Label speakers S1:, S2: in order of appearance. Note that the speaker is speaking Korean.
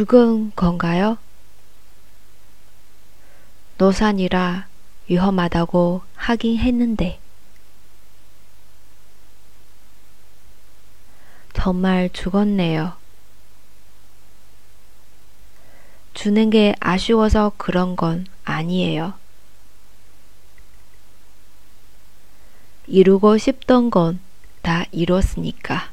S1: 죽은 건가요? 노산이라 위험하다고 하긴 했는데. 정말 죽었네요. 주는 게 아쉬워서 그런 건 아니에요. 이루고 싶던 건 다 이뤘으니까.